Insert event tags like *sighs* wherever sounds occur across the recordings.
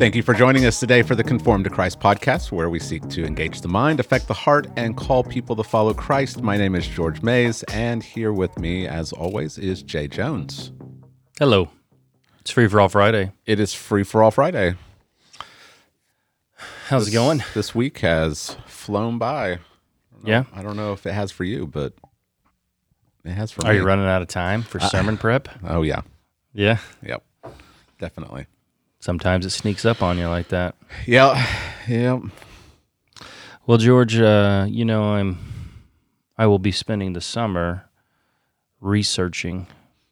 Thank you for joining us today for the Conform to Christ podcast, where we seek to engage the mind, affect the heart, and call people to follow Christ. My name is George Mays, and here with me, as always, is Jay Jones. Hello. It's Free for All Friday. It is Free for All Friday. How's it going? This week has flown by. Yeah. I don't know if it has for you, but it has for Are me. Are you running out of time for uh, sermon prep? *laughs* Oh, yeah. Yeah. Yep. Definitely. Sometimes it sneaks up on you like that. Yeah. Yep. Well, George, uh, you know, I'm I will be spending the summer researching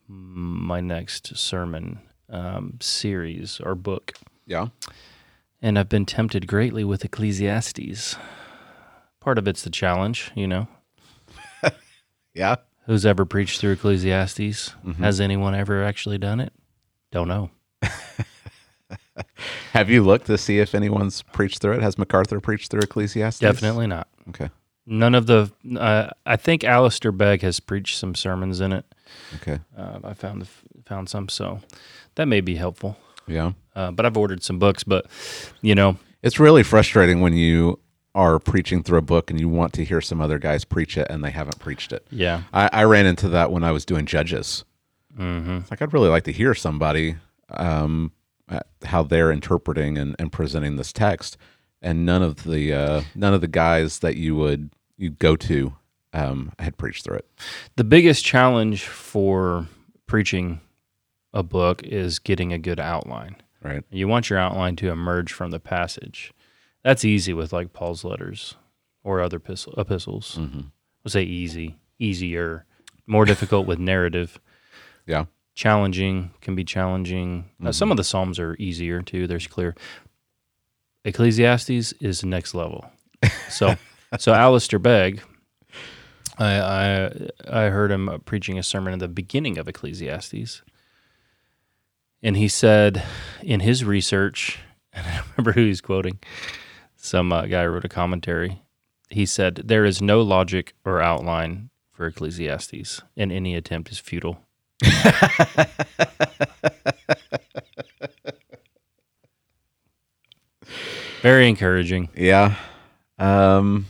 my next sermon um, series or book, Yeah. and I've been tempted greatly with Ecclesiastes. Part of it's the challenge, you know. *laughs* Yeah. Who's ever preached through Ecclesiastes? Has anyone ever actually done it? Don't know. *laughs* *laughs* Have you looked to see if anyone's preached through it? Has MacArthur preached through Ecclesiastes? Definitely not. Okay. None of the. Uh, I think Alistair Begg has preached some sermons in it. Okay. Uh, I found the, found some, so that may be helpful. Yeah. Uh, but I've ordered some books. But you know, It's really frustrating when you are preaching through a book and you want to hear some other guys preach it and they haven't preached it. yeah, I, I ran into that when I was doing Judges. mm-hmm. Like, I'd really like to hear somebody um, how they're interpreting and, and presenting this text, and none of the uh, none of the guys that you would you go to um, had preached through it. the biggest challenge for preaching a book is getting a good outline. Right. You want your outline to emerge from the passage. That's easy with like Paul's letters or other epistle, epistles. Mm-hmm. We'll say easy, easier, more difficult with narrative. Yeah. Challenging can be challenging. Uh, some of the psalms are easier too. There's clear. Ecclesiastes is the next level. So, *laughs* so Alistair Begg, I, I I heard him uh, preaching a sermon in the beginning of Ecclesiastes, and he said in his research, *laughs* and I remember who he's quoting. Some uh, guy wrote a commentary. He said there is no logic or outline for Ecclesiastes, and any attempt is futile. *laughs* Very encouraging. Yeah. Um,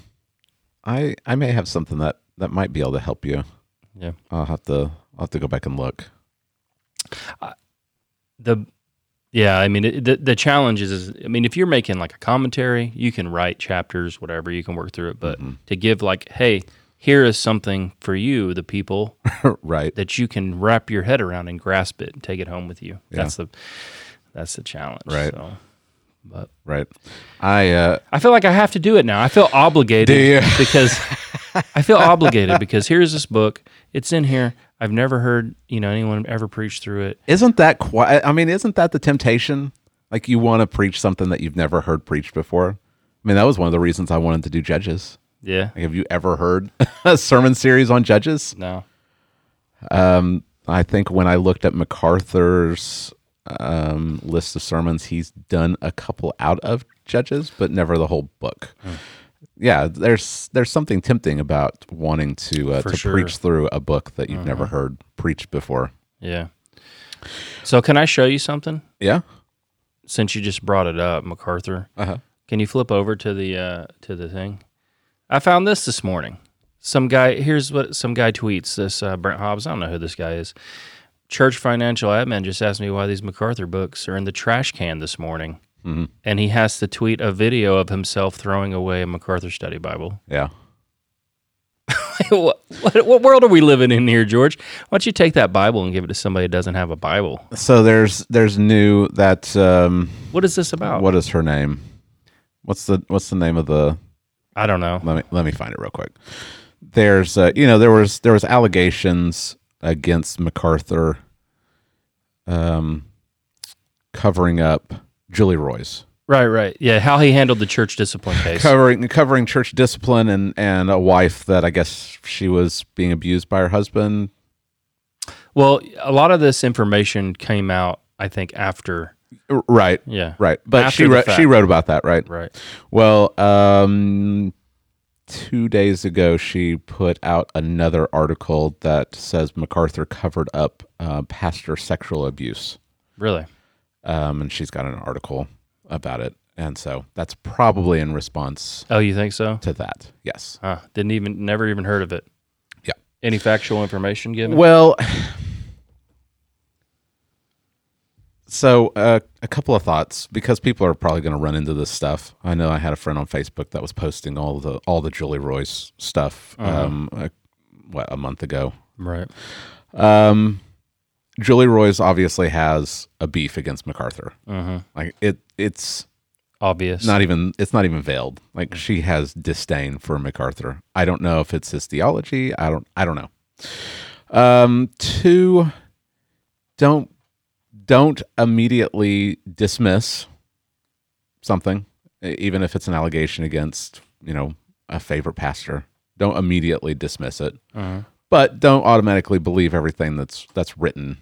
I I may have something that that might be able to help you. Yeah. I'll have to I'll have to go back and look. The yeah, I mean it, the the challenge is, is I mean if you're making like a commentary, you can write chapters, whatever, you can work through it, but to give like, hey, here is something for you, the people, *laughs* right. that you can wrap your head around and grasp it and take it home with you. That's the that's the challenge. Right. So, but Right. I uh I feel like I have to do it now. I feel obligated *laughs* because I feel obligated because here's this book. It's in here. I've never heard, you know, anyone ever preach through it. isn't that quite I mean, isn't that the temptation? Like you want to preach something that you've never heard preached before? I mean, that was one of the reasons I wanted to do Judges. Yeah. Like, have you ever heard *laughs* a sermon series on Judges? No. Um, I think when I looked at MacArthur's um, list of sermons, he's done a couple out of Judges, but never the whole book. Yeah, there's there's something tempting about wanting to uh, to sure. preach through a book that you've never heard preached before. Yeah. So can I show you something? Yeah. Since you just brought it up, MacArthur. Uh huh. Can you flip over to the uh, to the thing? I found this this morning. Some guy here's what some guy tweets. This uh, Brent Hobbs. I don't know who this guy is. Church financial admin just asked me why these MacArthur books are in the trash can this morning, hmm and he has to tweet a video of himself throwing away a MacArthur Study Bible. Yeah. *laughs* what, what what world are we living in here, George? Why don't you take that Bible and give it to somebody that doesn't have a Bible? So there's there's new that um, What is this about? what is her name? What's the what's the name of the I don't know. let me let me find it real quick. There's uh, you know there was there was allegations against MacArthur um covering up Julie Roys Right, right. Yeah, how he handled the church discipline case. *laughs* covering covering church discipline and and a wife that I guess she was being abused by her husband. Well, a lot of this information came out, I think, after. Right, Yeah. right. But After she wrote fact. she wrote about that, right? Right. Well, um, two days ago, she put out another article that says MacArthur covered up uh, pastor sexual abuse. Really. Um, and she's got an article about it, and so that's probably in response Oh, you think so? to that. Yes. Huh. Didn't even, never even heard of it. Yeah. Any factual information given? Well, so uh, a couple of thoughts because people are probably going to run into this stuff. I know I had a friend on Facebook that was posting all the all the Julie Roys stuff. Um, uh, what a month ago. right. Um, Julie Roys obviously has a beef against MacArthur. Mm-hmm. Like it, it's Obvious. not even it's not even veiled. Like she has disdain for MacArthur. I don't know if it's his theology. I don't I don't know. Um two don't don't immediately dismiss something even if it's an allegation against, you know, a favorite pastor. Don't immediately dismiss it. Mhm. But don't automatically believe everything that's that's written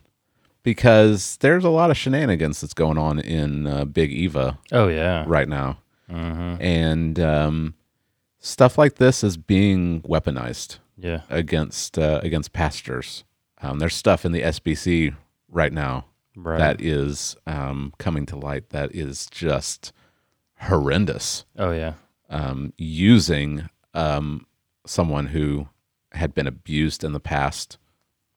because there's a lot of shenanigans that's going on in uh, Big Eva Oh, yeah. right now, Mm-hmm. and um, stuff like this is being weaponized Yeah. against uh, against pastors. Um, there's stuff in the SBC right now Right. that is um, coming to light that is just horrendous. oh, yeah. Um, using um, someone who had been abused in the past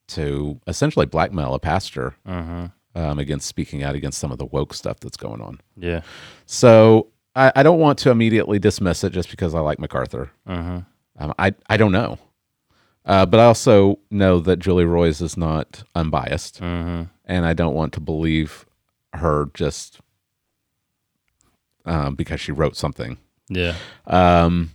to essentially blackmail a pastor Mm-hmm. um, against speaking out against some of the woke stuff that's going on. Yeah. So I, I don't want to immediately dismiss it just because I like MacArthur. Mm-hmm. Um, I I don't know, uh, but I also know that Julie Roys is not unbiased, Mm-hmm. And I don't want to believe her just um, because she wrote something. Yeah. Um,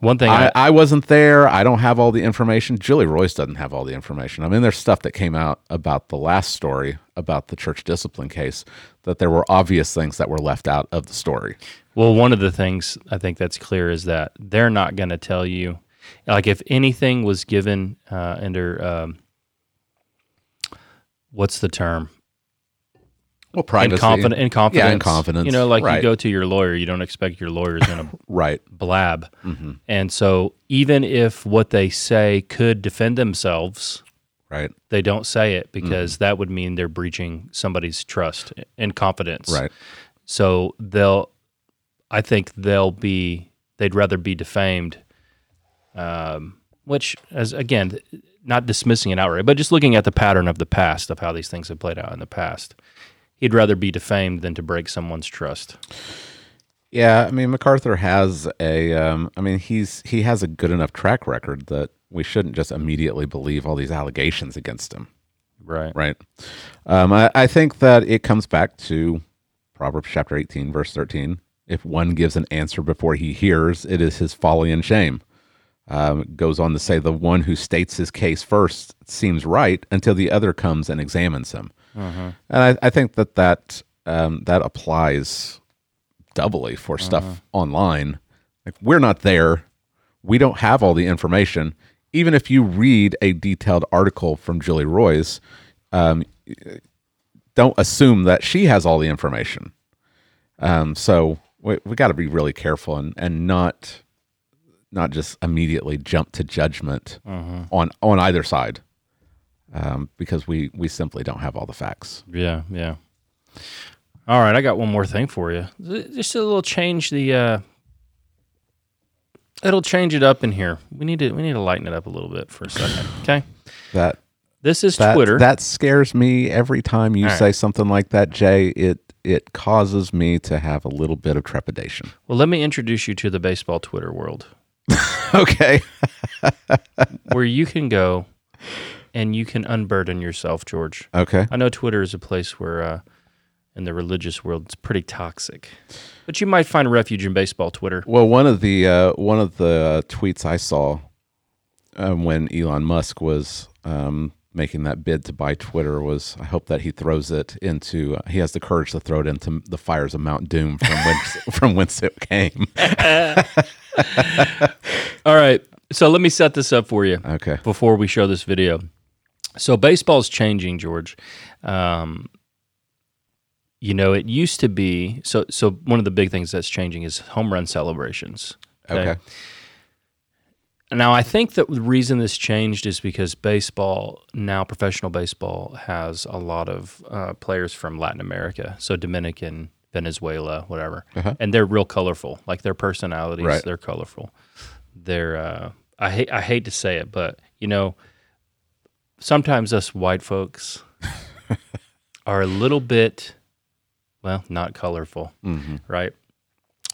One thing I, I, I wasn't there. I don't have all the information. Julie Roys doesn't have all the information. I mean, there's stuff that came out about the last story about the church discipline case that there were obvious things that were left out of the story. Well, one of the things I think that's clear is that they're not going to tell you, like, if anything was given uh, under, um, what's the term? Well, privacy. In, confident, in confidence. Yeah, in confidence. You know, like Right. you go to your lawyer, you don't expect your lawyer's going *laughs* to Right. blab. hmm And so, even if what they say could defend themselves, Right. they don't say it because Mm-hmm. that would mean they're breaching somebody's trust and confidence. Right. So they'll, I think they'll be, they'd rather be defamed, um, which, as again, not dismissing it outright, but just looking at the pattern of the past of how these things have played out in the past. He'd rather be defamed than to break someone's trust. Yeah, I mean MacArthur has a. Um, I mean he's he has a good enough track record that we shouldn't just immediately believe all these allegations against him. Right. Right. Um, I, I think that it comes back to Proverbs chapter 18, verse 13. If one gives an answer before he hears, it is his folly and shame. Um, goes on to say, the one who states his case first seems right until the other comes and examines him. And I, I think that that, um, that applies doubly for stuff online. Like we're not there. We don't have all the information. Even if you read a detailed article from Julie Roys, um, don't assume that she has all the information. Um, so we we got to be really careful and, and not not just immediately jump to judgment on on either side, um, because we we simply don't have all the facts. Yeah, yeah. All right, I got one more thing for you. Just a little change the uh it'll change it up in here. We need to we need to lighten it up a little bit for a second. *sighs* Okay? That This is that Twitter. that scares me every time you right. say something like that, Jay. It it causes me to have a little bit of trepidation. well, let me introduce you to the baseball Twitter world *laughs* okay. *laughs* where you can go and you can unburden yourself, George. Okay. I know Twitter is a place where uh in the religious world it's pretty toxic. But you might find refuge in baseball Twitter. Well, one of the uh, one of the tweets I saw um, when Elon Musk was um, making that bid to buy Twitter was, "I hope that he throws it into. Uh, he has the courage to throw it into the fires of Mount Doom from whence *laughs* *laughs* from whence it came." *laughs* All right. So let me set this up for you. Okay. before we show this video. So baseball's changing, George. Um, you know, it used to be so. So one of the big things that's changing is home run celebrations. Okay. Now, I think that the reason this changed is because baseball now, professional baseball, has a lot of uh, players from Latin America, so Dominican, Venezuela, whatever, Uh-huh. and they're real colorful. Like their personalities, Right. they're colorful. They're uh, I hate I hate to say it, but you know, sometimes us white folks *laughs* are a little bit, well, not colorful, Mm-hmm. right?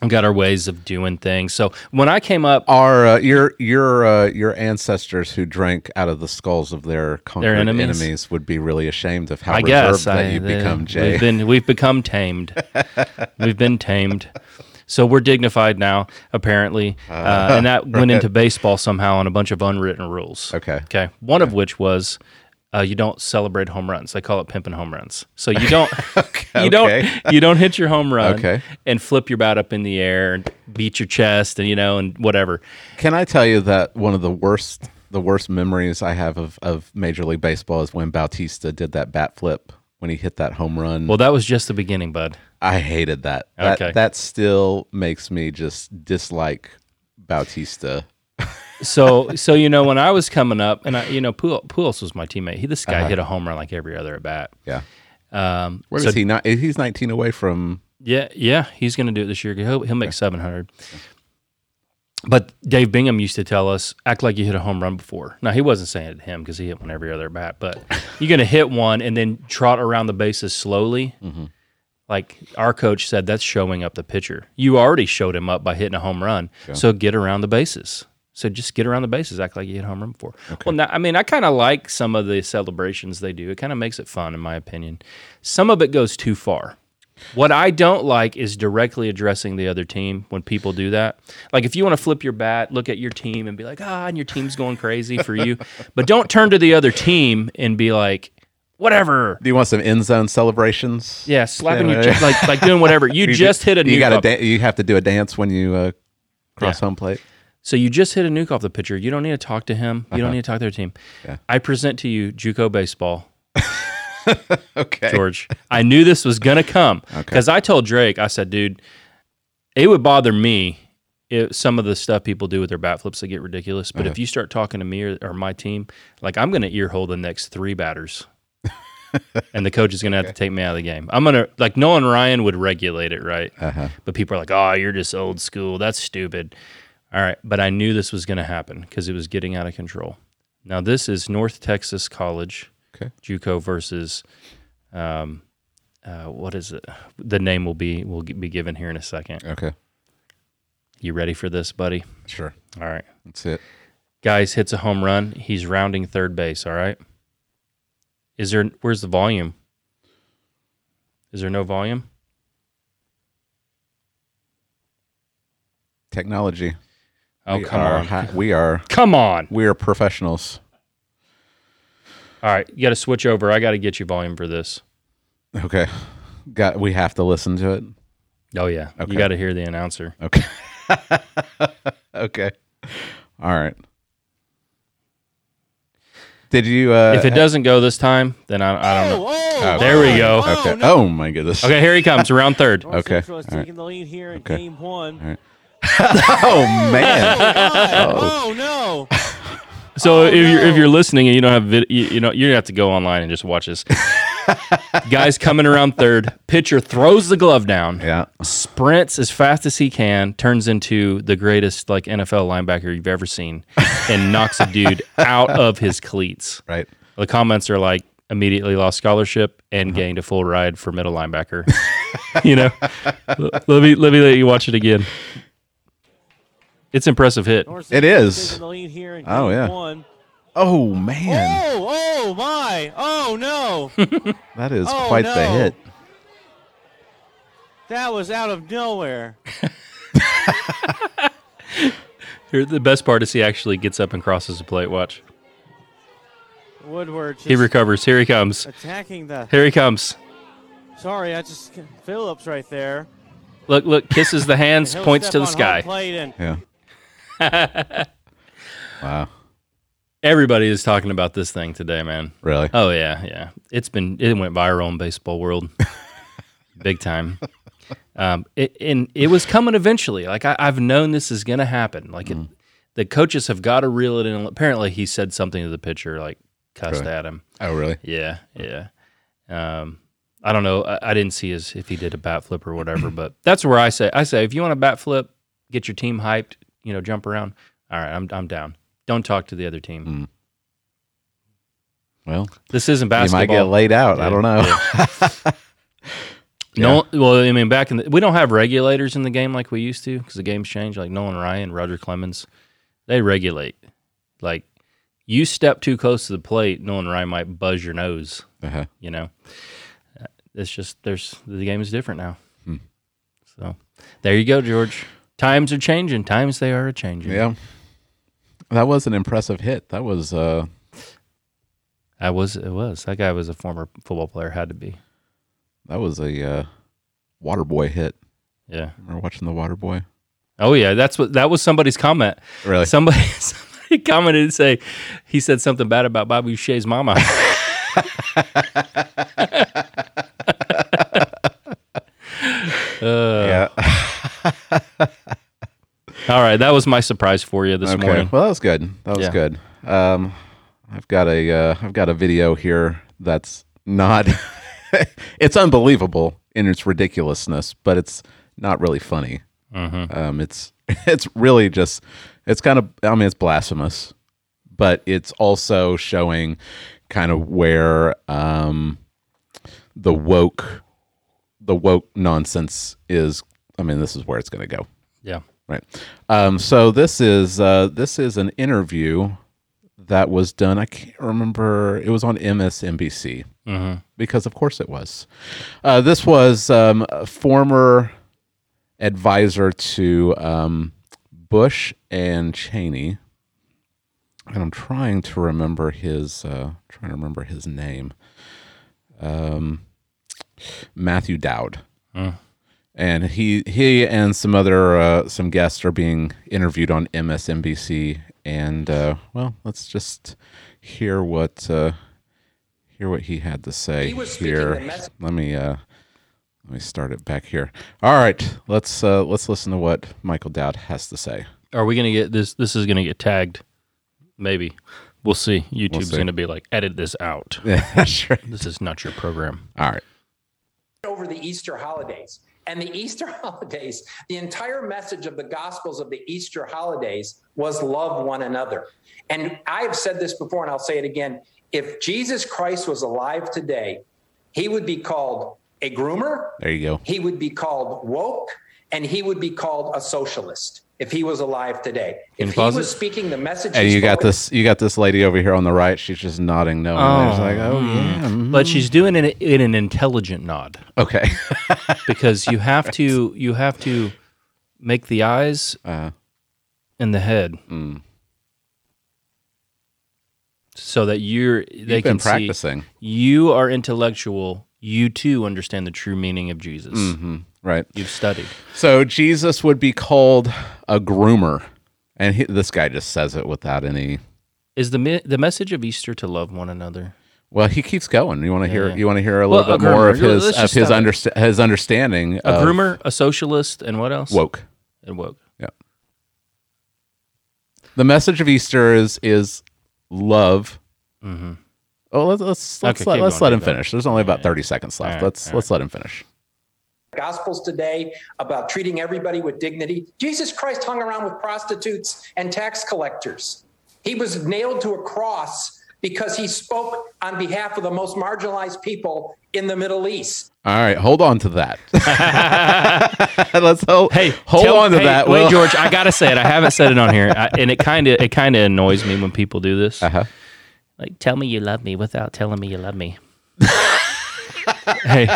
We got our ways of doing things. So when I came up, our uh, your your uh, your ancestors who drank out of the skulls of their conquered enemies? enemies? would be really ashamed of how I reserved guess that I, you they- become, Jay? We've been we've become tamed. *laughs* we've been tamed. So we're dignified now, apparently, uh, and that went into baseball somehow on a bunch of unwritten rules. okay. Okay, one of which was uh, you don't celebrate home runs. They call it pimping home runs. So you *laughs* don't you don't okay. you don't hit your home run Okay. and flip your bat up in the air and beat your chest and you know and whatever. Can I tell you that one of the worst the worst memories I have of, of Major League Baseball is when Bautista did that bat flip when he hit that home run. Well, that was just the beginning, bud. I hated that. That Okay. that still makes me just dislike Bautista. *laughs* So, so you know, when I was coming up, and I, you know, Pujols was my teammate. He, this guy hit a home run like every other at bat. Yeah. Um, Where so- does he not? He's 19 away from. Yeah, yeah, he's going to do it this year. He'll, he'll make seven hundred. But Dave Bingham used to tell us, act like you hit a home run before. Now he wasn't saying it to him because he hit one every other bat, but *laughs* you're going to hit one and then trot around the bases slowly. Like our coach said, that's showing up the pitcher. You already showed him up by hitting a home run, so get around the bases. So just get around the bases, act like you hit home run before. Well, now, I mean, I kind of like some of the celebrations they do. It kind of makes it fun, in my opinion. Some of it goes too far. What I don't like is directly addressing the other team when people do that. Like if you want to flip your bat, look at your team and be like, ah, and your team's going crazy for you. *laughs* but don't turn to the other team and be like, whatever. Do you want some end zone celebrations? Yeah, slapping Yeah, your chest, like like doing whatever. You *laughs* just hit a new You got da- you have to do a dance when you uh, cross Yeah. home plate. So you just hit a nuke off the pitcher. You don't need to talk to him. You don't need to talk to their team. Yeah. I present to you JUCO baseball, *laughs* Okay. George. I knew this was gonna come *laughs* because I told Drake. I said, dude, it would bother me if some of the stuff people do with their bat flips that get ridiculous. But if you start talking to me or, or my team, like I'm gonna ear hold the next three batters. *laughs* and the coach is going to have to take me out of the game. I'm going to, like, Nolan Ryan would regulate it, right? Uh-huh. But people are like, oh, you're just old school. That's stupid. All right. But I knew this was going to happen because it was getting out of control. Now, this is North Texas College, Okay. JUCO versus, um, uh, what is it? The name will be will be given here in a second. Okay. You ready for this, buddy? Sure. All right. That's it. Guys hits a home run. He's rounding third base. All right. Is there? Where's the volume? Is there no volume? Technology. Oh, We come are on. hi- we are *laughs* Come on. we are professionals. All right. You got to switch over. I got to get you volume for this. Okay. Got we have to listen to it. Oh, yeah. Okay. You got to hear the announcer. Okay. *laughs* okay. All right. Did you uh If it doesn't go this time, then I, I don't know. Oh, There we go. Okay. no. Oh my goodness. Okay, here he comes, around third. Okay, Central is all right. taking the lead here in Okay. game one. *laughs* Oh man. Oh, oh. oh no. So oh, if you're if you're listening and you don't have vid- you, you know you have to go online and just watch this. *laughs* Guys coming around third. Pitcher throws the glove down. Yeah. sprints as fast as he can, turns into the greatest like NFL linebacker you've ever seen, *laughs* and knocks a dude out of his cleats. Right. The comments are like immediately lost scholarship and uh-huh. gained a full ride for middle linebacker. you know, let me let me let you watch it again. It's impressive hit. North It Central the lead here in Oh, yeah. one. Oh man. Oh, oh my. Oh no. *laughs* That is Oh, quite the no. hit. that was out of nowhere. *laughs* Here, the best part is he actually gets up and crosses the plate. Watch. Woodward just He recovers. Here he comes. attacking the. Here he comes. Sorry, I just Phillips right there. Look, look, kisses the *laughs* hands, He'll points step to the on home sky. plate and Yeah. *laughs* wow. Everybody is talking about this thing today, man. Really? Oh yeah, yeah. It's been it went viral in baseball world, *laughs* big time. Um, it, and it was coming eventually. Like I, I've known this is going to happen. Like it, the coaches have got to reel it in. Apparently, he said something to the pitcher, like cussed Really? at him. Oh really? Yeah, yeah. Um, I don't know. I, I didn't see his if he did a bat flip or whatever, *clears throat* but that's where I say I say if you want a bat flip, get your team hyped, you know, jump around. All right, I'm I'm down. Don't talk to the other team. Mm. Well, This isn't basketball. you might get laid out. I don't know. *laughs* No, well, I mean, back in the, we don't have regulators in the game like we used to because the game's changed. Like Nolan Ryan, Roger Clemens, they regulate. Like you step too close to the plate, Nolan Ryan might buzz your nose. Uh-huh. You know, Uh, it's just there's the game is different now. Hmm. So there you go, George. Times are changing. Times they are changing. Yeah. That was an impressive hit. That was uh I was. It was that guy was a former football player. Had to be. that was a uh water boy hit. Yeah. Remember watching the water boy? Oh yeah. That's what that was somebody's comment. Really? Somebody, *laughs* somebody commented and say he said something bad about Bobby Boucher's mama. *laughs* *laughs* yeah. All right, that was my surprise for you this okay. morning. Well, that was good. That was Yeah. good. Um I've got a uh, I've got a video here that's not *laughs* it's unbelievable in its ridiculousness, but it's not really funny. Mm-hmm. Um, it's *laughs* it's really just it's kind of I mean it's blasphemous, but it's also showing kind of where um, the woke the woke nonsense is. I mean, this is where it's going to go. Yeah. Right. Um, so this is uh, this is an interview that was done. I can't remember. It was on MSNBC Mm-hmm. because, of course, it was. Uh, this was um, a former advisor to um, Bush and Cheney, and I'm trying to remember his uh, trying to remember his name. Um, Matthew Dowd and he he and some other uh, some guests are being interviewed on MSNBC. And uh, well, let's just hear what uh, hear what he had to say He here. mess- Let me uh, let me start it back here. All right, let's uh, let's listen to what Michael Dowd has to say. Are we gonna get this? This is gonna get tagged. Maybe. We'll see. YouTube's see. gonna be like, edit this out. *laughs* Yeah, sure. This is not your program. All right. over the Easter holidays. And the Easter *laughs* holidays, the entire message of the Gospels of the Easter holidays was love one another. And I've said this before and I'll say it again. If Jesus Christ was alive today, he would be called a groomer, There you go. he would be called woke, and he would be called a socialist if he was alive today. If he was speaking the message And he you got this. You got this lady over here on the right. She's just nodding no. and She's like, oh yeah. mhm. But she's doing it in an intelligent nod Okay. *laughs* because you have to you have to make the eyes uh, and the head mm. so that you're they You've can been practicing. see you are intellectual. You too understand the true meaning of Jesus. hmm Right. You've studied. So Jesus would be called a groomer, and he, this guy just says it without any. Is the me- the message of Easter to love one another? Well, he keeps going. You want to hear? Yeah. You want to hear a Well, little a bit more of his of his stop understa- his understanding A of groomer, a socialist, and what else? woke. And woke. Yeah. The message of Easter is is love. Mm-hmm. Oh, let's let's let's Okay, let, let's let him finish. There's only about Yeah. thirty seconds left. Right, let's let's let him finish. Gospels today about treating everybody with dignity. Jesus Christ hung around with prostitutes and tax collectors. He was nailed to a cross because he spoke on behalf of the most marginalized people in the Middle East. All right, hold on to that. *laughs* let's hold. Hey, hold tell- on to hey, that. Wait, Will. George, I gotta say it. I haven't said it on here, *laughs* I, and it kind of it kind of annoys me when people do this. Uh-huh. Like, tell me you love me without telling me you love me. Hey,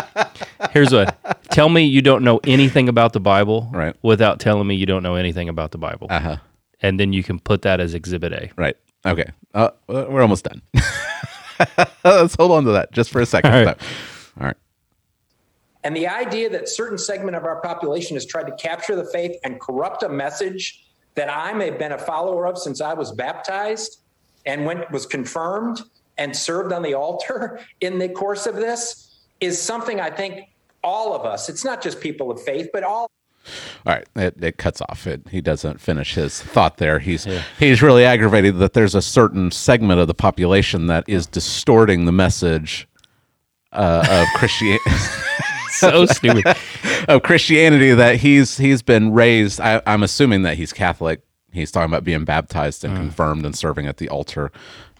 here's what. Tell me you don't know anything about the Bible, Right. Without telling me you don't know anything about the Bible, Uh huh. and then you can put that as Exhibit A. Right. Okay. Uh, we're almost done. *laughs* Let's hold on to that just for a second. All right. All right. And the idea that certain segment of our population has tried to capture the faith and corrupt a message that I may have been a follower of since I was baptized and went was confirmed and served on the altar *laughs* in the course of this is something I think all of us, it's not just people of faith, but all All right, it, it cuts off. It, he doesn't finish his thought there. He's he's really aggravated that there's a certain segment of the population that is distorting the message uh, of Christianity. *laughs* So stupid. *laughs* of Christianity that he's he's been raised. I, I'm assuming that he's Catholic. He's talking about being baptized and confirmed and serving at the altar.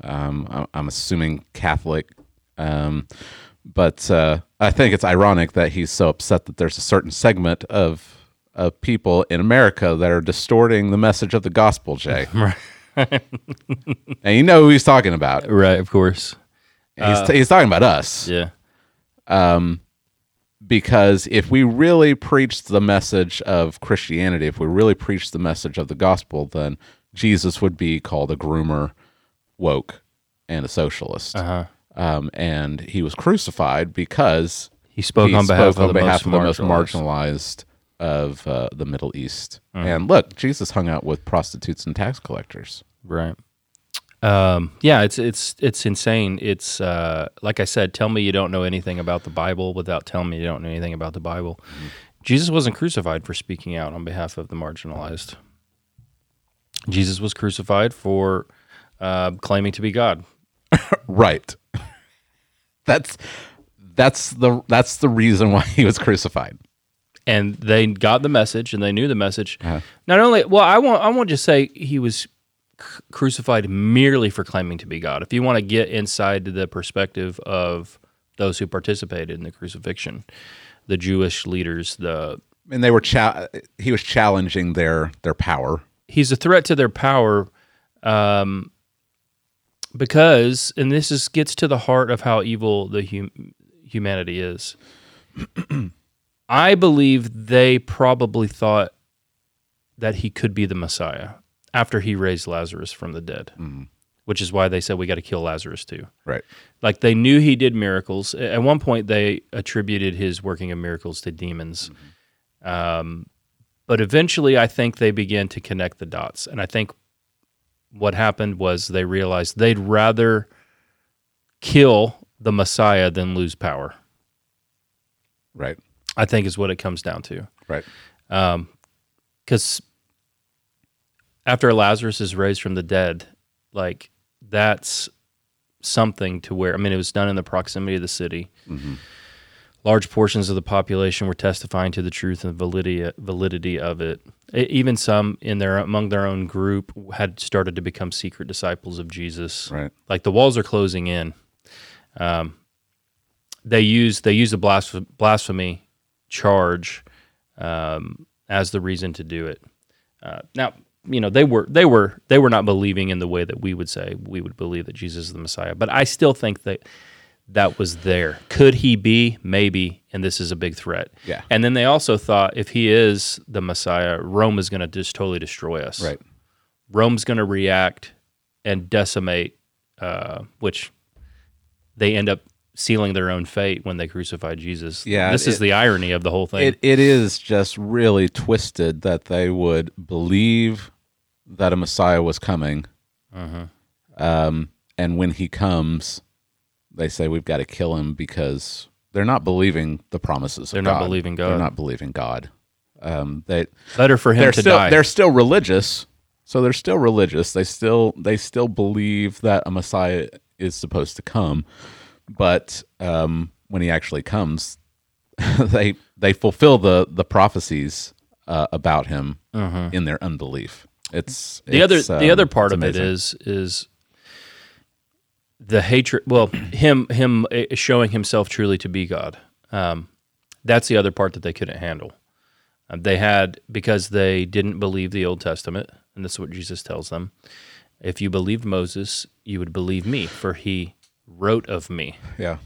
Um, I'm, I'm assuming Catholic, um, but uh, I think it's ironic that he's so upset that there's a certain segment of of people in America that are distorting the message of the gospel. Jay, *laughs* and you know who he's talking about. right, of course. He's, he's talking about us Yeah. Um, because if we really preached the message of Christianity, if we really preached the message of the gospel, then Jesus would be called a groomer, woke, and a socialist. Uh-huh. Um, and he was crucified because He spoke he on behalf spoke of on the behalf most of the most marginalized. of uh, the Middle East. Mm. And look, Jesus hung out with prostitutes and tax collectors. Right. Um, yeah, it's it's it's insane. It's uh, like I said, tell me you don't know anything about the Bible without telling me you don't know anything about the Bible. Jesus wasn't crucified for speaking out on behalf of the marginalized. Jesus was crucified for uh, claiming to be God. *laughs* Right. That's that's the that's the reason why he was crucified. and they got the message and they knew the message. Uh-huh. Not only, well, I want I want to say he was c- crucified merely for claiming to be God. If you want to get inside the perspective of those who participated in the crucifixion, the Jewish leaders, the and they were cha- he was challenging their their power he's a threat to their power um, because and this is gets to the heart of how evil the hum- humanity is *clears throat* i believe they probably thought that he could be the messiah after he raised lazarus from the dead which is why they said we got to kill lazarus too right like they knew he did miracles. At one point, they attributed his working of miracles to demons. Um, but eventually, I think they began to connect the dots. And I think what happened was they realized they'd rather kill the Messiah than lose power. right I think is what it comes down to. right um, Because after Lazarus is raised from the dead, like that's something to where I mean it was done in the proximity of the city. Mm-hmm. Large portions of the population were testifying to the truth and validity validity of it. Even some in their among their own group had started to become secret disciples of Jesus. right Like the walls are closing in. Um, they use they use the blasph- blasphemy charge um, as the reason to do it. Uh, now, you know they were they were they were not believing in the way that we would say we would believe that Jesus is the Messiah, but I still think that that was there. Could he be? Maybe, and this is a big threat. Yeah. And then they also thought if he is the Messiah, Rome is going to just totally destroy us. right Rome's going to react and decimate, uh, which they end up sealing their own fate when they crucify Jesus. Yeah, this is the irony of the whole thing. it, it is just really twisted that they would believe that a messiah was coming um, and when he comes they say we've got to kill him because they're not believing the promises They're not God. believing God. they're not believing god um, they Better for him they're to still die. they're still religious so they're still religious they still they still believe that a messiah is supposed to come but um, when he actually comes *laughs* they they fulfill the the prophecies uh, about him in their unbelief it's the other it's, the um, other part of it is is the hatred. Well, him him uh, showing himself truly to be God. Um, that's the other part that they couldn't handle. Uh, they had because they didn't believe the Old Testament, and this is what Jesus tells them: if you believed Moses, you would believe me, for he wrote of me. yeah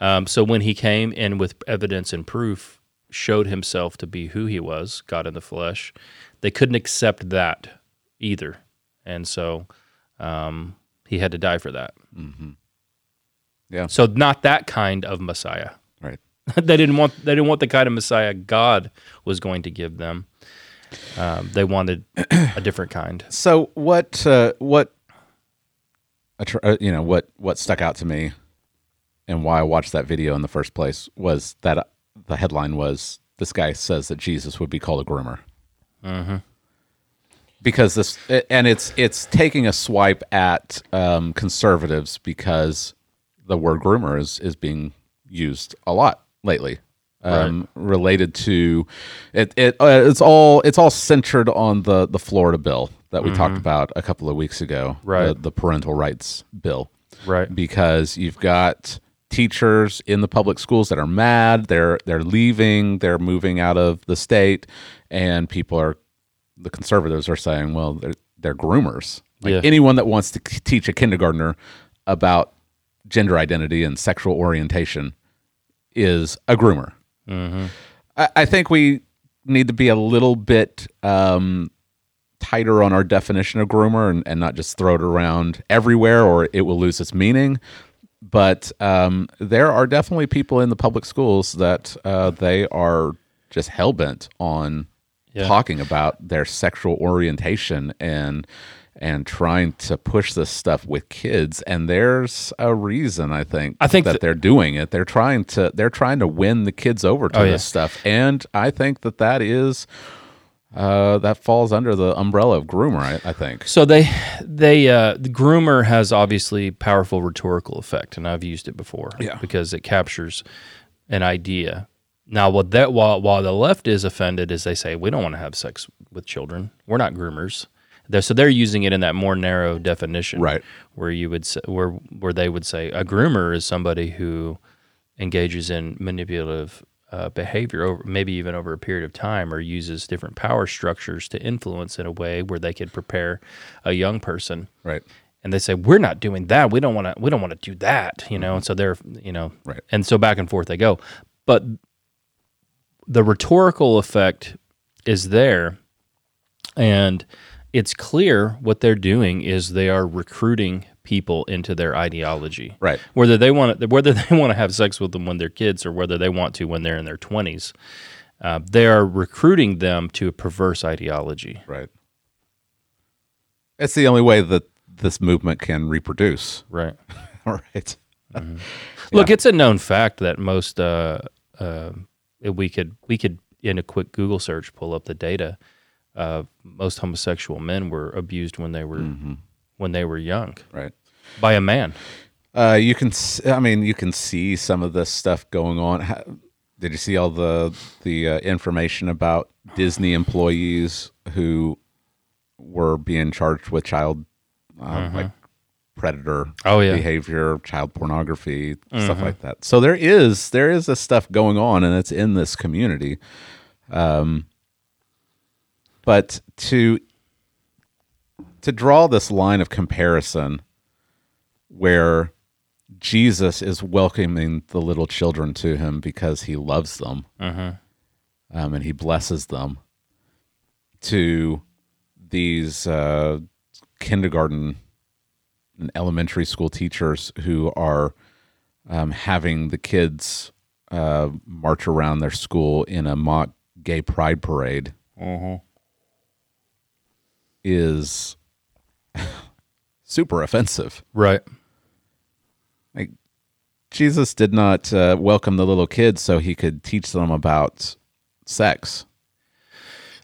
Um, so when he came and with evidence and proof showed himself to be who he was, God in the flesh, they couldn't accept that either, and so um, he had to die for that. Yeah. So not that kind of Messiah. right *laughs* they didn't want. They didn't want the kind of Messiah God was going to give them. Um, they wanted a different kind. *clears throat* so what uh, what uh, you know what what stuck out to me and why I watched that video in the first place was that uh, the headline was this guy says that Jesus would be called a groomer. Because this and it's it's taking a swipe at um, conservatives because the word groomer is is being used a lot lately. Um, related to it, it uh, it's all it's all centered on the the Florida bill that we talked about a couple of weeks ago, Right. The, the parental rights bill, Right. because you've got teachers in the public schools that are mad. They're they're leaving. They're moving out of the state, and people are the conservatives are saying, well, they're they're groomers. Like Yeah. anyone that wants to teach a kindergartner about gender identity and sexual orientation is a groomer. I, I think we need to be a little bit um, tighter on our definition of groomer and, and not just throw it around everywhere or it will lose its meaning. But um, there are definitely people in the public schools that uh, they are just hell bent on Yeah. talking about their sexual orientation and and trying to push this stuff with kids. And there's a reason I think I think that that- they're doing it. They're trying to they're trying to win the kids over to Oh, this yeah. stuff, and I think that that is uh, that falls under the umbrella of groomer. I, I think. So they they uh, the groomer has obviously powerful rhetorical effect, and I've used it before. Yeah. because it captures an idea. Now, what that while while the left is offended is they say we don't want to have sex with children. We're not groomers. They're, so they're using it in that more narrow definition, Right. Where you would say, where where they would say a groomer is somebody who engages in manipulative uh, behavior over maybe even over a period of time or uses different power structures to influence in a way where they could prepare a young person Right. and they say we're not doing that we don't want to we don't want to do that you know and so they're you know Right. and so back and forth they go but the rhetorical effect is there and it's clear what they're doing is they are recruiting people into their ideology Right. whether they want to, whether *laughs* they want to have sex with them when they're kids or whether they want to when they're in their 20s uh, they are recruiting them to a perverse ideology Right. It's the only way that this movement can reproduce. right *laughs* All right. Look, it's a known fact that most uh, uh, we could we could in a quick Google search pull up the data. Uh, most homosexual men were abused when they were when they were young Right. by a man. Uh, you can. I mean, you can see some of this stuff going on. Ha- Did you see all the the uh, information about Disney employees who were being charged with child uh, like predator Mm-hmm. Oh, yeah. Mm-hmm. behavior, child pornography, stuff like that. So there is there is this stuff going on, and it's in this community. Um, but to to draw this line of comparison where Jesus is welcoming the little children to him because he loves them um, and he blesses them to these uh, kindergarten elementary school teachers who are um, having the kids uh, march around their school in a mock gay pride parade is super offensive. Right. Like Jesus did not uh, welcome the little kids so he could teach them about sex.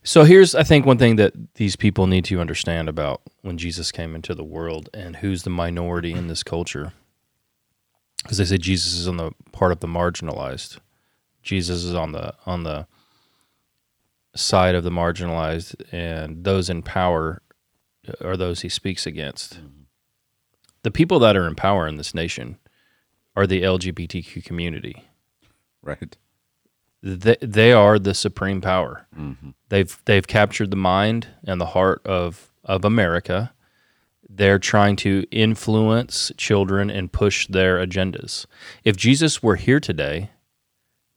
So here's, I think, one thing that these people need to understand about when Jesus came into the world and who's the minority in this culture. Because they say Jesus is on the part of the marginalized. Jesus is on the on the side of the marginalized, and those in power are those he speaks against. The people that are in power in this nation are the LGBTQ community Right. They, they are the supreme power. They've they've captured the mind and the heart of of America. They're trying to influence children and push their agendas. If Jesus were here today,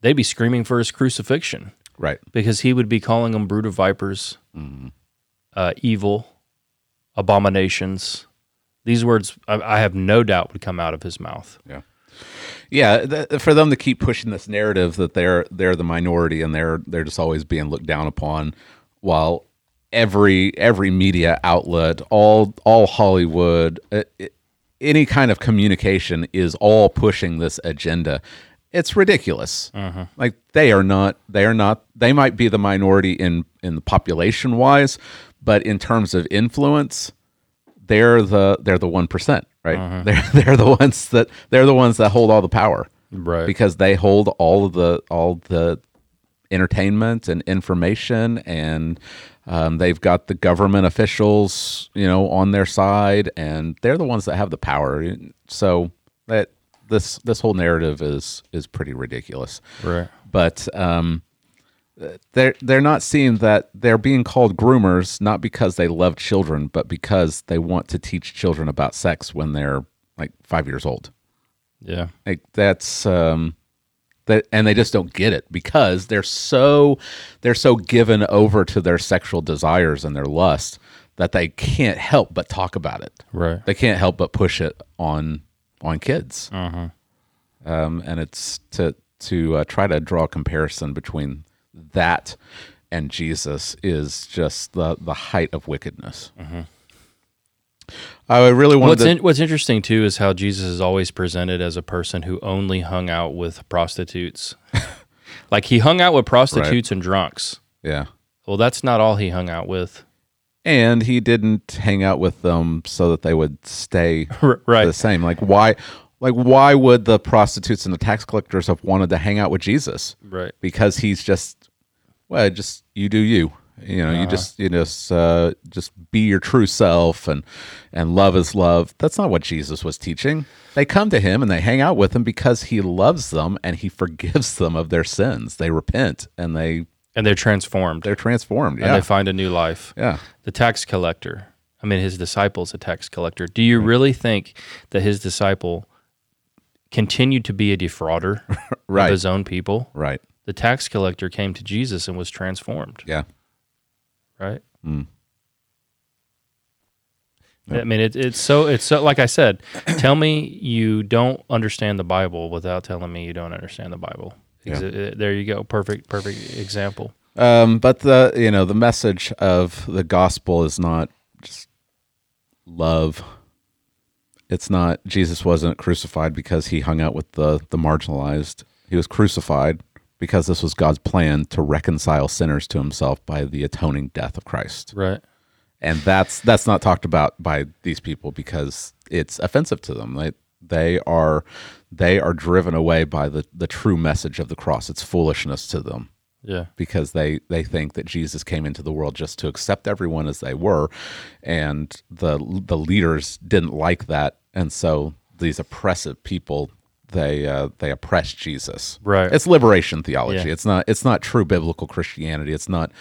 they'd be screaming for his crucifixion Right. because he would be calling them brood of vipers, uh, evil, abominations. These words, I, I have no doubt, would come out of his mouth. Yeah. Yeah, th- for them to keep pushing this narrative that they're they're the minority and they're they're just always being looked down upon, while every every media outlet, all all Hollywood, uh, it, any kind of communication is all pushing this agenda. It's ridiculous. Like they are not they are not they might be the minority in in the population wise, but in terms of influence, they're the they're the one percent, right? They're *laughs* they're the ones that they're the ones that hold all the power. Right. because they hold all of the all the entertainment and information and um, they've got the government officials you know on their side and they're the ones that have the power so that this this whole narrative is is pretty ridiculous Right. but um, they're they're not seeing that they're being called groomers not because they love children, but because they want to teach children about sex when they're like five years old. Yeah. Like that's um, that, and they just don't get it because they're so they're so given over to their sexual desires and their lust that they can't help but talk about it. Right. They can't help but push it on on kids. Um, and it's to to uh, try to draw a comparison between that and Jesus is just the the height of wickedness. Mm-hmm. I really wanted What's to, in, what's interesting too is how Jesus is always presented as a person who only hung out with prostitutes. *laughs* like he hung out with prostitutes and drunks. yeah. Well, that's not all he hung out with. And he didn't hang out with them so that they would stay *laughs* right. the same. Like why like why would the prostitutes and the tax collectors have wanted to hang out with Jesus? Right. Because he's just well, just you do you. You know, you just you just uh, just be your true self and and love is love. That's not what Jesus was teaching. They come to him and they hang out with him because he loves them and he forgives them of their sins. They repent and they And they're transformed. they're transformed. and Yeah, they find a new life. yeah. The tax collector. I mean, his disciple's a tax collector. Do you really think that his disciple continued to be a defrauder *laughs* Right. of his own people? Right. The tax collector came to Jesus and was transformed, Yeah. right? Mm. I mean, it, it's so it's so like I said. tell me you don't understand the Bible without telling me you don't understand the Bible. Ex- uh, There you go. Perfect, perfect example. Um, but the you know the message of the gospel is not just love. It's not Jesus wasn't crucified because he hung out with the the marginalized. He was crucified because this was God's plan to reconcile sinners to Himself by the atoning death of Christ. Right. And that's that's not talked about by these people because it's offensive to them. They they are they are driven away by the the true message of the cross. It's foolishness to them Yeah. because they they think that Jesus came into the world just to accept everyone as they were, and the the leaders didn't like that, and so these oppressive people they uh, they oppress Jesus. Right. It's liberation theology. Yeah. It's not it's not true biblical Christianity. It's not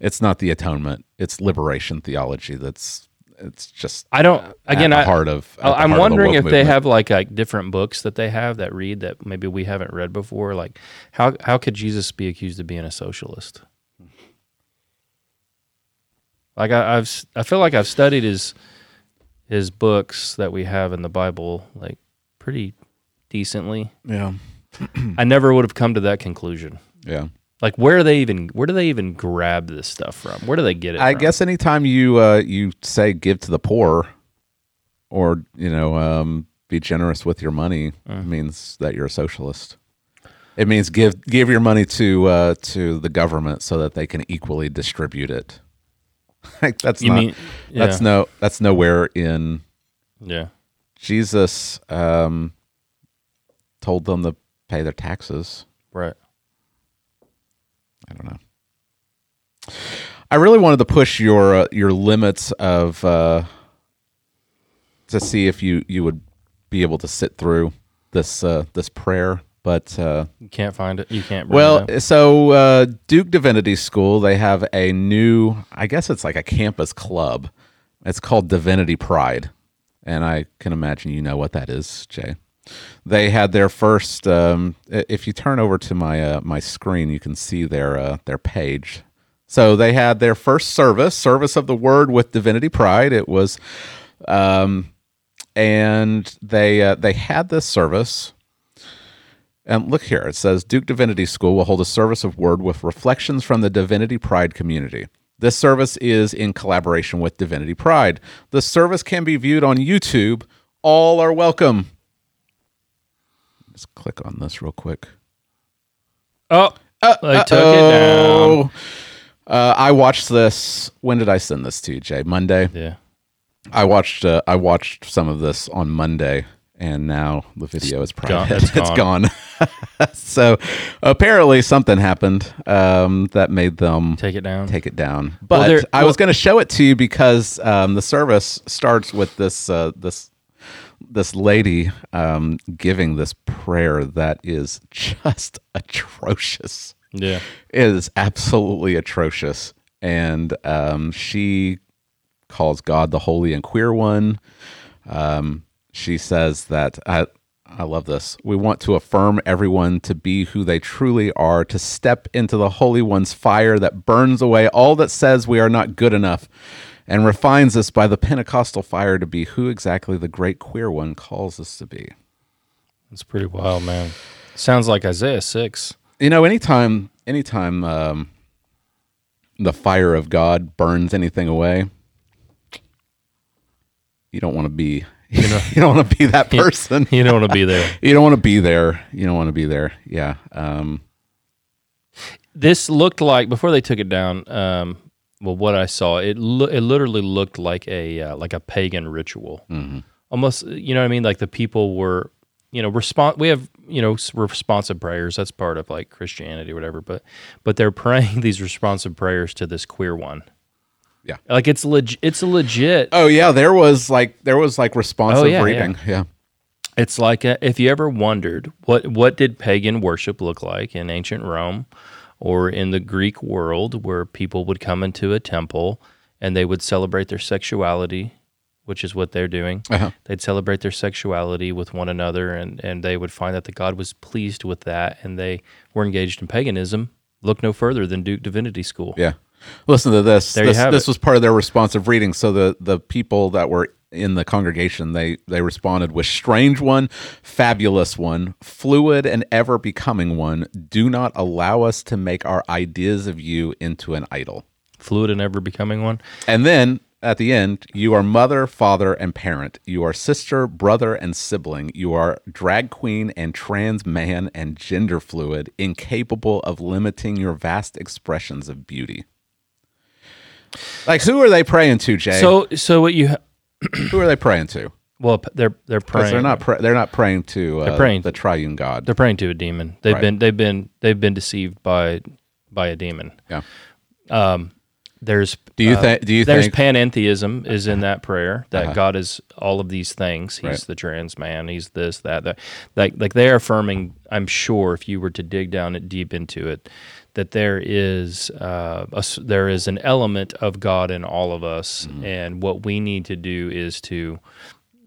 it's not the atonement. It's liberation theology. That's it's just I don't. Again, at the I, heart of. I'm heart of the wondering if woke they have like like different books that they have that read that maybe we haven't read before. Like how how could Jesus be accused of being a socialist? Like I, I've I feel like I've studied his his books that we have in the Bible like pretty decently. Yeah, I never would have come to that conclusion. yeah. Like where are they even where do they even grab this stuff from? Where do they get it? I from? guess anytime you uh, you say give to the poor, or you know um, be generous with your money, Mm. means that you're a socialist. It means give give your money to uh, to the government so that they can equally distribute it. *laughs* like that's You not mean- that's no that's nowhere in Yeah. Jesus. Um, told them to pay their taxes. Right. I don't know. I really wanted to push your uh, your limits of uh, to see if you you would be able to sit through this uh, this prayer, but uh, You can't find it. You can't bring it well, so uh, Duke Divinity School they have a new I guess it's like a campus club. It's called Divinity Pride, and I can imagine you know what that is, Jay. They had their first. Um, if you turn over to my uh, my screen, you can see their uh, their page. So they had their first service, service of the Word with Divinity Pride. It was, um, and they uh, they had this service. And look here, it says Duke Divinity School will hold a service of word with reflections from the Divinity Pride community. This service is in collaboration with Divinity Pride. The service can be viewed on YouTube. All are welcome. Just click on this real quick. Oh, I took it down. Uh, I watched this. When did I send this to you, Jay? Monday. Yeah. I watched. Uh, I watched some of this on Monday, and now the video is private. gone- *laughs* it's it's gone. *laughs* so apparently something happened um, that made them Take it down. take it down. But there- I was going to show it to you because um, the service starts with this uh, this this lady um, giving this prayer that is just *laughs* atrocious. yeah. It is absolutely atrocious, and um, she calls God the Holy and Queer One. Um, she says that I, I love this. We want to affirm everyone to be who they truly are, to step into the Holy One's fire that burns away all that says we are not good enough, and refines us by the Pentecostal fire to be who exactly the Great Queer One calls us to be. It's pretty wild, man. Sounds like Isaiah 6. you know anytime anytime um the fire of god burns anything away you don't want to be *laughs* you know you don't want to be that person *laughs* You don't want *laughs* to be there. you don't want to be there you don't want to be there yeah um this looked like before they took it down. Um, well, what I saw, it lo- it literally looked like a uh, like a pagan ritual. Mm-hmm. Almost, uh, you know what I mean? Like the people were, you know, respond. We have you know responsive prayers. That's part of like Christianity or whatever. But but they're *laughs* praying these responsive prayers to this queer one. Yeah. like it's leg- It's a legit. oh yeah there was like there was like responsive Oh, yeah, reading yeah It's like a, if you ever wondered what what did pagan worship look like in ancient Rome or in the Greek world where people would come into a temple and they would celebrate their sexuality, which is what they're doing. Uh-huh. They'd celebrate their sexuality with one another and, and they would find that the God was pleased with that and they were engaged in paganism. Look no further than Duke Divinity School. Yeah. Listen to this. There you this have this was part of their responsive reading. So the the people that were in the congregation, they they responded with strange one, fabulous one, fluid and ever becoming one. Do not allow us to make our ideas of you into an idol. Fluid and ever becoming one. And then at the end, you are mother, father, and parent. You are sister, brother, and sibling. You are drag queen and trans man and gender fluid, incapable of limiting your vast expressions of beauty. Like, who are they praying to, Jay? So so what you who are they praying to? well they're they're praying they're not pra- they're not praying to uh, praying- the triune God. They're praying to a demon. They've Right. been they've been they've been deceived by by a demon. yeah. Um, there's Do you uh, think? Do you think there's think? panentheism is in that prayer that Uh-huh. God is all of these things. He's Right. the trans man. He's this that that. Like like they are affirming. I'm sure if you were to dig down it deep into it, that there is uh, a there is an element of God in all of us, Mm-hmm. and what we need to do is to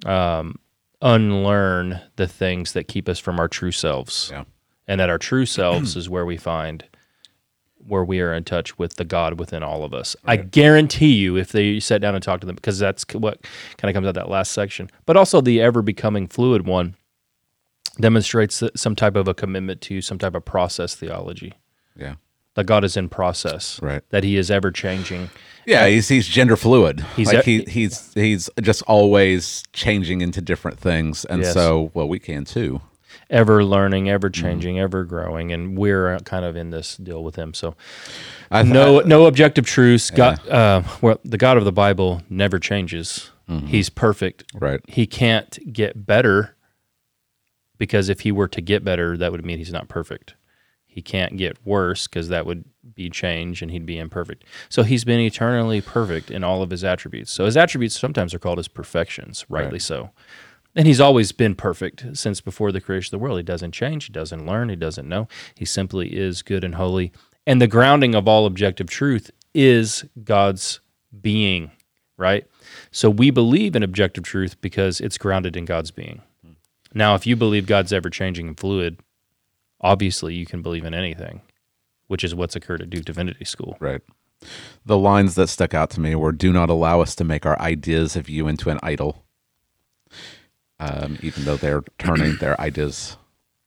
um, unlearn the things that keep us from our true selves yeah. and that our true selves *clears throat* is where we find where we are in touch with the God within all of us. I guarantee you, if they sat down and talked to them, because that's what kind of comes out that last section, but also the ever becoming fluid one demonstrates some type of a commitment to some type of process theology. Yeah. That God is in process, Right. That He is ever changing. Yeah, he's he's gender fluid. He's like he, he's he's just always changing into different things, and Yes. so well we can too. Ever learning, ever Mm-hmm. changing, ever growing, and we're uh, kind of in this deal with him. So, I no no objective truths. God, uh, well, the God of the Bible never changes. He's perfect. right. He can't get better because if he were to get better, that would mean he's not perfect. He can't get worse because that would be change and he'd be imperfect. So he's been eternally perfect in all of his attributes. So his attributes sometimes are called his perfections, rightly Right. so. And he's always been perfect since before the creation of the world. He doesn't change, he doesn't learn, he doesn't know. He simply is good and holy. And the grounding of all objective truth is God's being, right? So we believe in objective truth because it's grounded in God's being. Hmm. Now, if you believe God's ever changing and fluid, obviously you can believe in anything, which is what's occurred at Duke Divinity School. Right. The lines that stuck out to me were "Do not allow us to make our ideas of you into an idol." Um, even though they're turning their ideas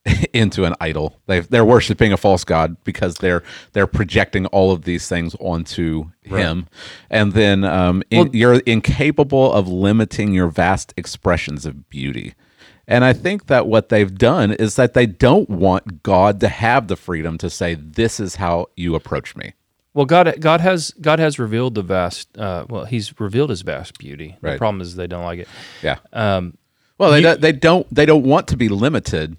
*laughs* into an idol, they they're worshiping a false god because they're they're projecting all of these things onto him, and then um, in, you're incapable of limiting your vast expressions of beauty. And I think that what they've done is that they don't want God to have the freedom to say, "This is how you approach me." Well, God, God has God has revealed the vast. Uh, well, He's revealed His vast beauty. The problem is they don't like it. Yeah. well, they don't, they don't they don't want to be limited.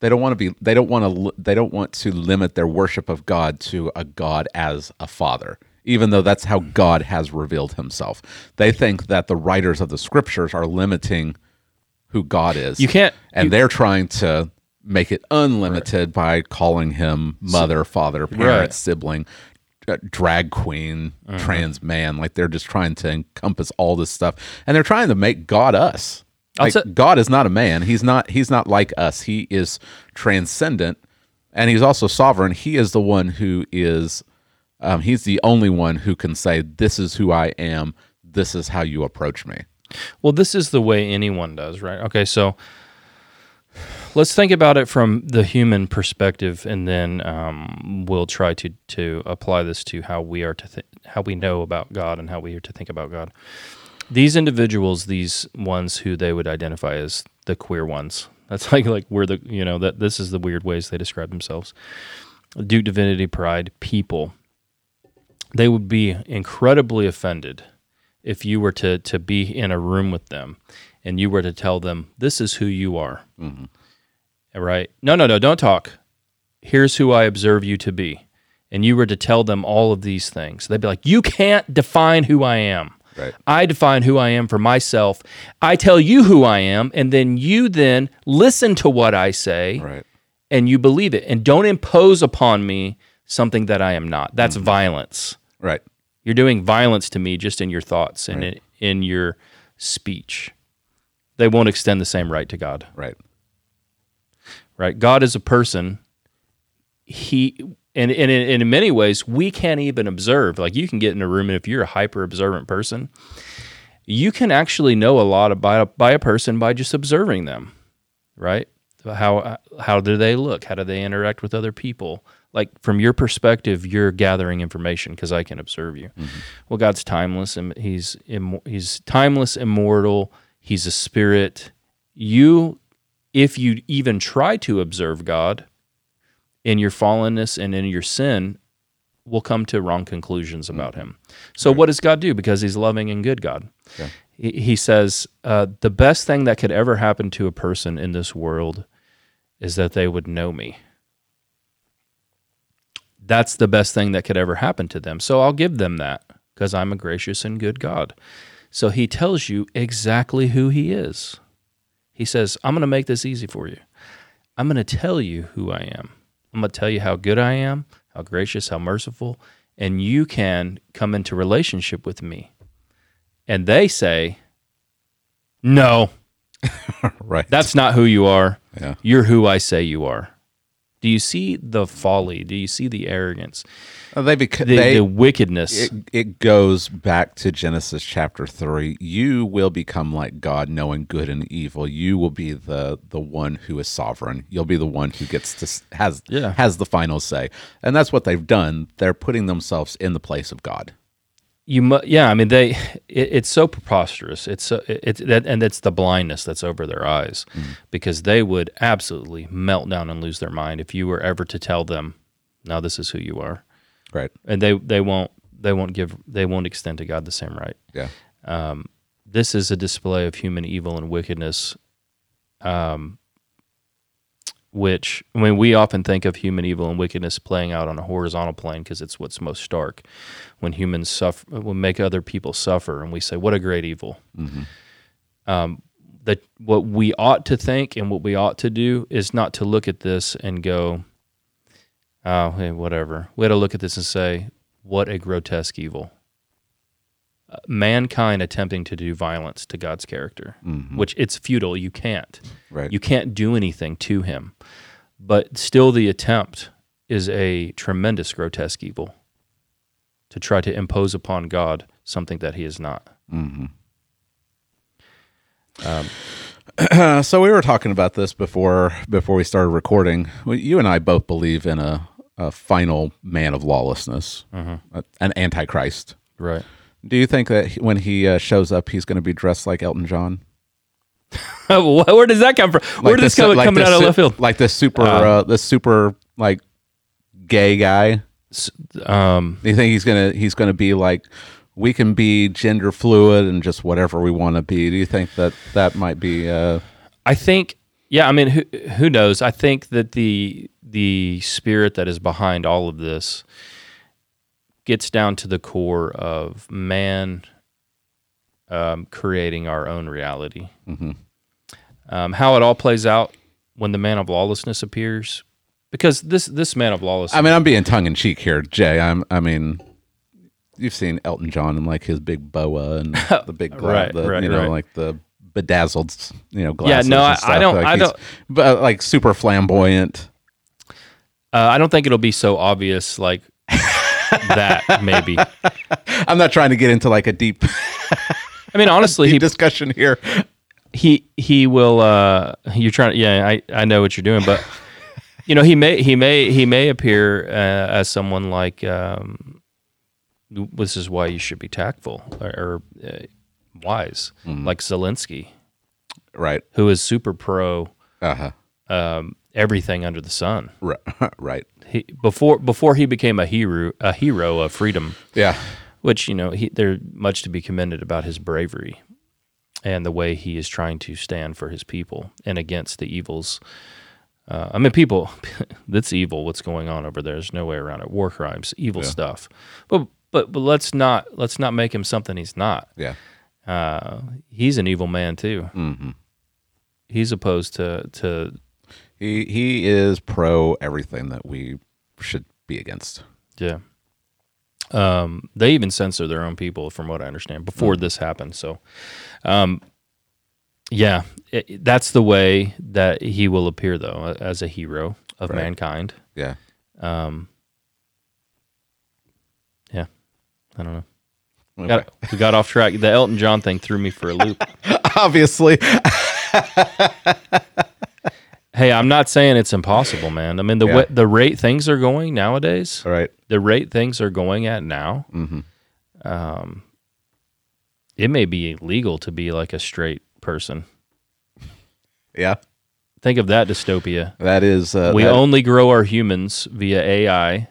They don't want to be. They don't want to. They don't want to limit their worship of God to a God as a father, even though that's how God has revealed Himself. They think that the writers of the scriptures are limiting who God is. You can't- and you- they're trying to make it unlimited by calling him mother, father, parent, Right. sibling, uh, drag queen, Uh-huh. trans man. Like they're just trying to encompass all this stuff, and they're trying to make God us. Like say- God is not a man. He's not. He's not like us. He is transcendent, and he's also sovereign. He is the one who is. Um, he's the only one who can say, "This is who I am. This is how you approach me." Well, this is the way anyone does, right? Okay, so let's think about it from the human perspective, and then um, we'll try to to apply this to how we are to th- how we know about God and how we are to think about God. These individuals, these ones who they would identify as the queer ones. *laughs* That's like like we're the you know that this is the weird ways they describe themselves. Duke Divinity Pride people. They would be incredibly offended if you were to to be in a room with them and you were to tell them this is who you are. Mm-hmm. Right? No no no don't talk. Here's who i observe you to be. And you were to tell them all of these things. They'd be like you can't define who i am. Right. i define who i am for myself. I tell you who i am and then you then listen to what i say Right. and you believe it. And don't impose upon me something that i am not. That's mm-hmm. violence. Right. You're doing violence to me just in your thoughts and in, in your speech. They won't extend the same right to God, Right. right? God is a person. He and, and, in, in many ways we can't even observe. Like you can get in a room and if you're a hyper observant person, you can actually know a lot about by a person by just observing them, right? How how do they look? How do they interact with other people? Like from your perspective, you're gathering information because I can observe you. Well, God's timeless and he's Im- he's timeless, immortal. He's a spirit. You, if you even try to observe God in your fallenness and in your sin, will come to wrong conclusions about him. So, what does God do? Because he's loving and good God. He, he says, uh, the best thing that could ever happen to a person in this world is that they would know me. That's the best thing that could ever happen to them. So, I'll give them that because I'm a gracious and good God. So, he tells you exactly who he is. He says, I'm going to make this easy for you. I'm going to tell you who I am. I'm going to tell you how good I am, how gracious, how merciful, and you can come into relationship with me. And they say, No, *laughs* Right. that's not who you are. Yeah. You're who I say you are. Do you see the folly? Do you see the arrogance, Uh, they bec- the, they the wickedness? it, it goes back to Genesis chapter 3 you will become like God knowing good and evil. You will be the the one who is sovereign. You'll be the one who gets to has Yeah. has the final say. And that's what they've done. They're putting themselves in the place of God you mu- yeah i mean they it, it's so preposterous. It's so it's that and it's the blindness that's over their eyes because they would absolutely melt down and lose their mind if you were ever to tell them now this is who you are. Right. And they they won't they won't give they won't extend to god the same right. Yeah. This is a display of human evil and wickedness um which I mean we often think of human evil and wickedness playing out on a horizontal plane because it's what's most stark. When humans suffer when make other people suffer and we say what a great evil. Um that what we ought to think and what we ought to do is not to look at this and go oh hey, whatever. We had to look at this and say what a grotesque evil mankind attempting to do violence to God's character, which it's futile. You can't. Right. You can't do anything to him. But still, the attempt is a tremendous grotesque evil to try to impose upon God something that he is not. Uh, *clears throat* so we were talking about this before before we started recording. You and I both believe in a, a final man of lawlessness, Mm-hmm. an antichrist. Right. Do you think that when he uh, shows up, he's going to be dressed like Elton John? *laughs* Where does that come from? Where Like did this come like coming out of left field? Like the super, Uh, uh, this super like gay guy. Um, Do you think he's gonna he's gonna be like we can be gender fluid and just whatever we want to be? Do you think that that might be? Uh, I think yeah, I mean, who who knows? I think that the the spirit that is behind all of this gets down to the core of man um, creating our own reality. Um, how it all plays out when the man of lawlessness appears, because this this man of lawlessness. I mean, I'm being tongue in cheek here, Jay. I'm. I mean, you've seen Elton John and like his big boa and *laughs* the big gla- Right, the, right, you know, right. like the bedazzled, you know, glasses. Yeah, no, I- I don't- Like I don't- But like super flamboyant. Uh, I don't think it'll be so obvious like that. Maybe. *laughs* I'm not trying to get into like a deep, *laughs* I mean, honestly, *laughs* he discussion here. he he will. Uh, you're trying. Yeah, I I know what you're doing, but you know, he may he may he may appear uh, as someone like. Um, this is why you should be tactful or, or uh, wise, like Zelensky, Right. who is super pro Uh huh. um, everything under the sun. Right. *laughs* right. He, before before he became a hero a hero of freedom. Yeah. which you know he, there's much to be commended about his bravery and the way he is trying to stand for his people and against the evils. Uh, I mean, people, *laughs* that's evil. What's going on over there? There's no way around it. War crimes, evil stuff. But but but let's not let's not make him something he's not. Yeah. Uh, he's an evil man too. Mm-hmm. He's opposed to to He he is pro everything that we should be against. Yeah. Um, they even censor their own people, from what I understand, before this happened. So, um, yeah, it, that's the way that he will appear, though, as a hero of Right. mankind. Yeah. Um, yeah, I don't know. Got, we got off track. The Elton John thing threw me for a loop. *laughs* Obviously. *laughs* hey, I'm not saying it's impossible, man. I mean, the Yeah. way, the rate things are going nowadays, All right. the rate things are going at now, Mm-hmm. um, it may be illegal to be like a straight person. Yeah. Think of that dystopia. That is. Uh, we that- only grow our humans via AI.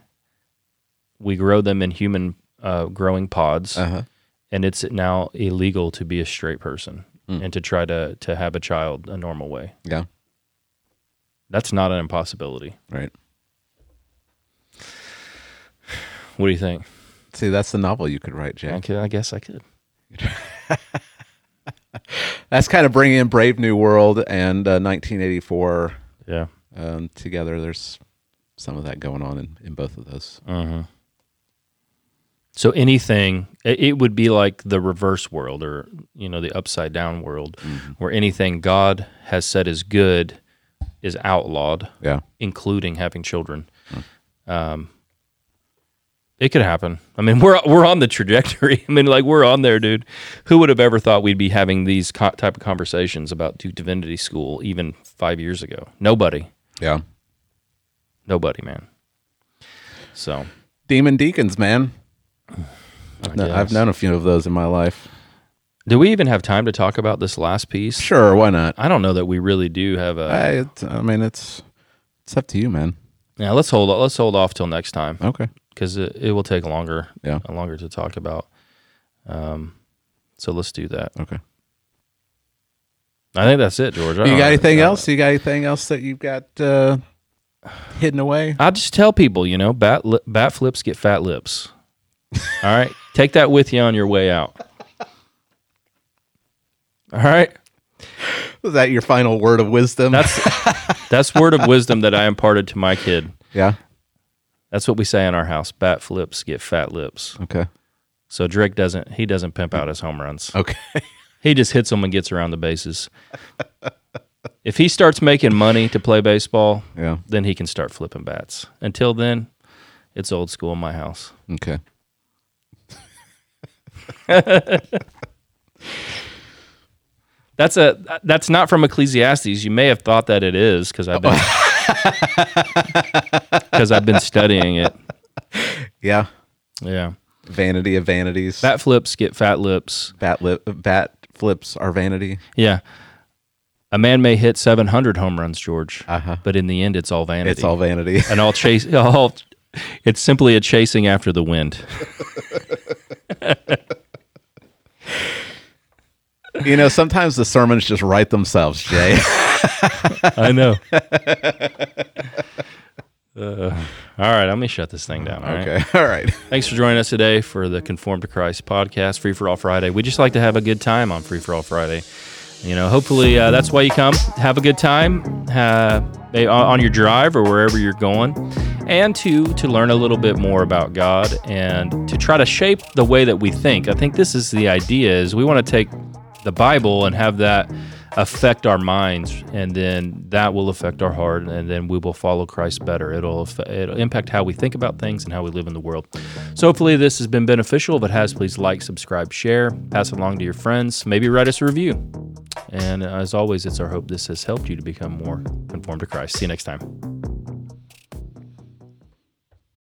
We grow them in human uh, growing pods, Uh-huh. and it's now illegal to be a straight person Hmm. and to try to to have a child a normal way. Yeah. That's not an impossibility. Right. What do you think? See, that's the novel you could write, I, Jack. could, I guess I could. *laughs* That's kind of bringing in Brave New World and uh, 1984 Yeah. um, together. There's some of that going on in, in both of those. So anything, it it would be like the reverse world, or you know, the upside down world, where anything God has said is good is outlawed, Yeah. including having children. Um, it could happen. I mean, *laughs* we're we're on the trajectory. *laughs* I mean, like we're on there, dude. Who would have ever thought we'd be having these co- type of conversations about Duke Divinity School even five years ago? Nobody, Yeah. nobody, man. So Demon Deacons, man. *sighs* I've, kno- I've guess. known a few of those in my life. Do we even have time to talk about this last piece? Sure, why not? I don't know that we really do have a. I, it, I mean, it's it's up to you, man. yeah, let's hold let's hold off till next time Okay. because it, it will take longer. Yeah. longer to talk about. Um, so let's do that. Okay. I think that's it, George. I You got anything uh, else? You got anything else that you've got uh, hidden away? I'll just tell people, you know, bat li- bat flips get fat lips. *laughs* All right, take that with you on your way out. All right, Was that your final word of wisdom? that's *laughs* that's word of wisdom that I imparted to my kid. yeah. That's what we say in our house. Bat flips get fat lips. Okay. So Drake doesn't he doesn't pimp out his home runs. Okay. He just hits them and gets around the bases. *laughs* if he starts making money to play baseball, yeah. then he can start flipping bats. Until then, it's old school in my house. Okay. *laughs* That's a that's not from Ecclesiastes. You may have thought that it is because I've been *laughs* because I've been studying it. Yeah. Yeah, Vanity of vanities. Fat flips get fat lips. Fat lip. Bat flips are vanity. Yeah, a man may hit seven hundred home runs, George, Uh-huh. but in the end, it's all vanity. It's all vanity. and all chase *laughs* all. It's simply a chasing after the wind. *laughs* You know, sometimes the sermons just write themselves, Jay. *laughs* I know. *laughs* Uh, all right, let me shut this thing down. All right. okay. *laughs* All right. Thanks for joining us today for the Conform to Christ podcast, Free for All Friday. We just like to have a good time on Free for All Friday. You know, hopefully uh, that's why you come. Have a good time uh, on your drive or wherever you're going, and to to learn a little bit more about God and to try to shape the way that we think. I think this is the idea: is we want to take the Bible and have that affect our minds, and then that will affect our heart, and then we will follow Christ better. It'll it'll impact how we think about things and how we live in the world. So hopefully this has been beneficial. If it has, please like, subscribe, share, pass it along to your friends. Maybe write us a review. And as always, it's our hope this has helped you to become more conformed to Christ. See you next time.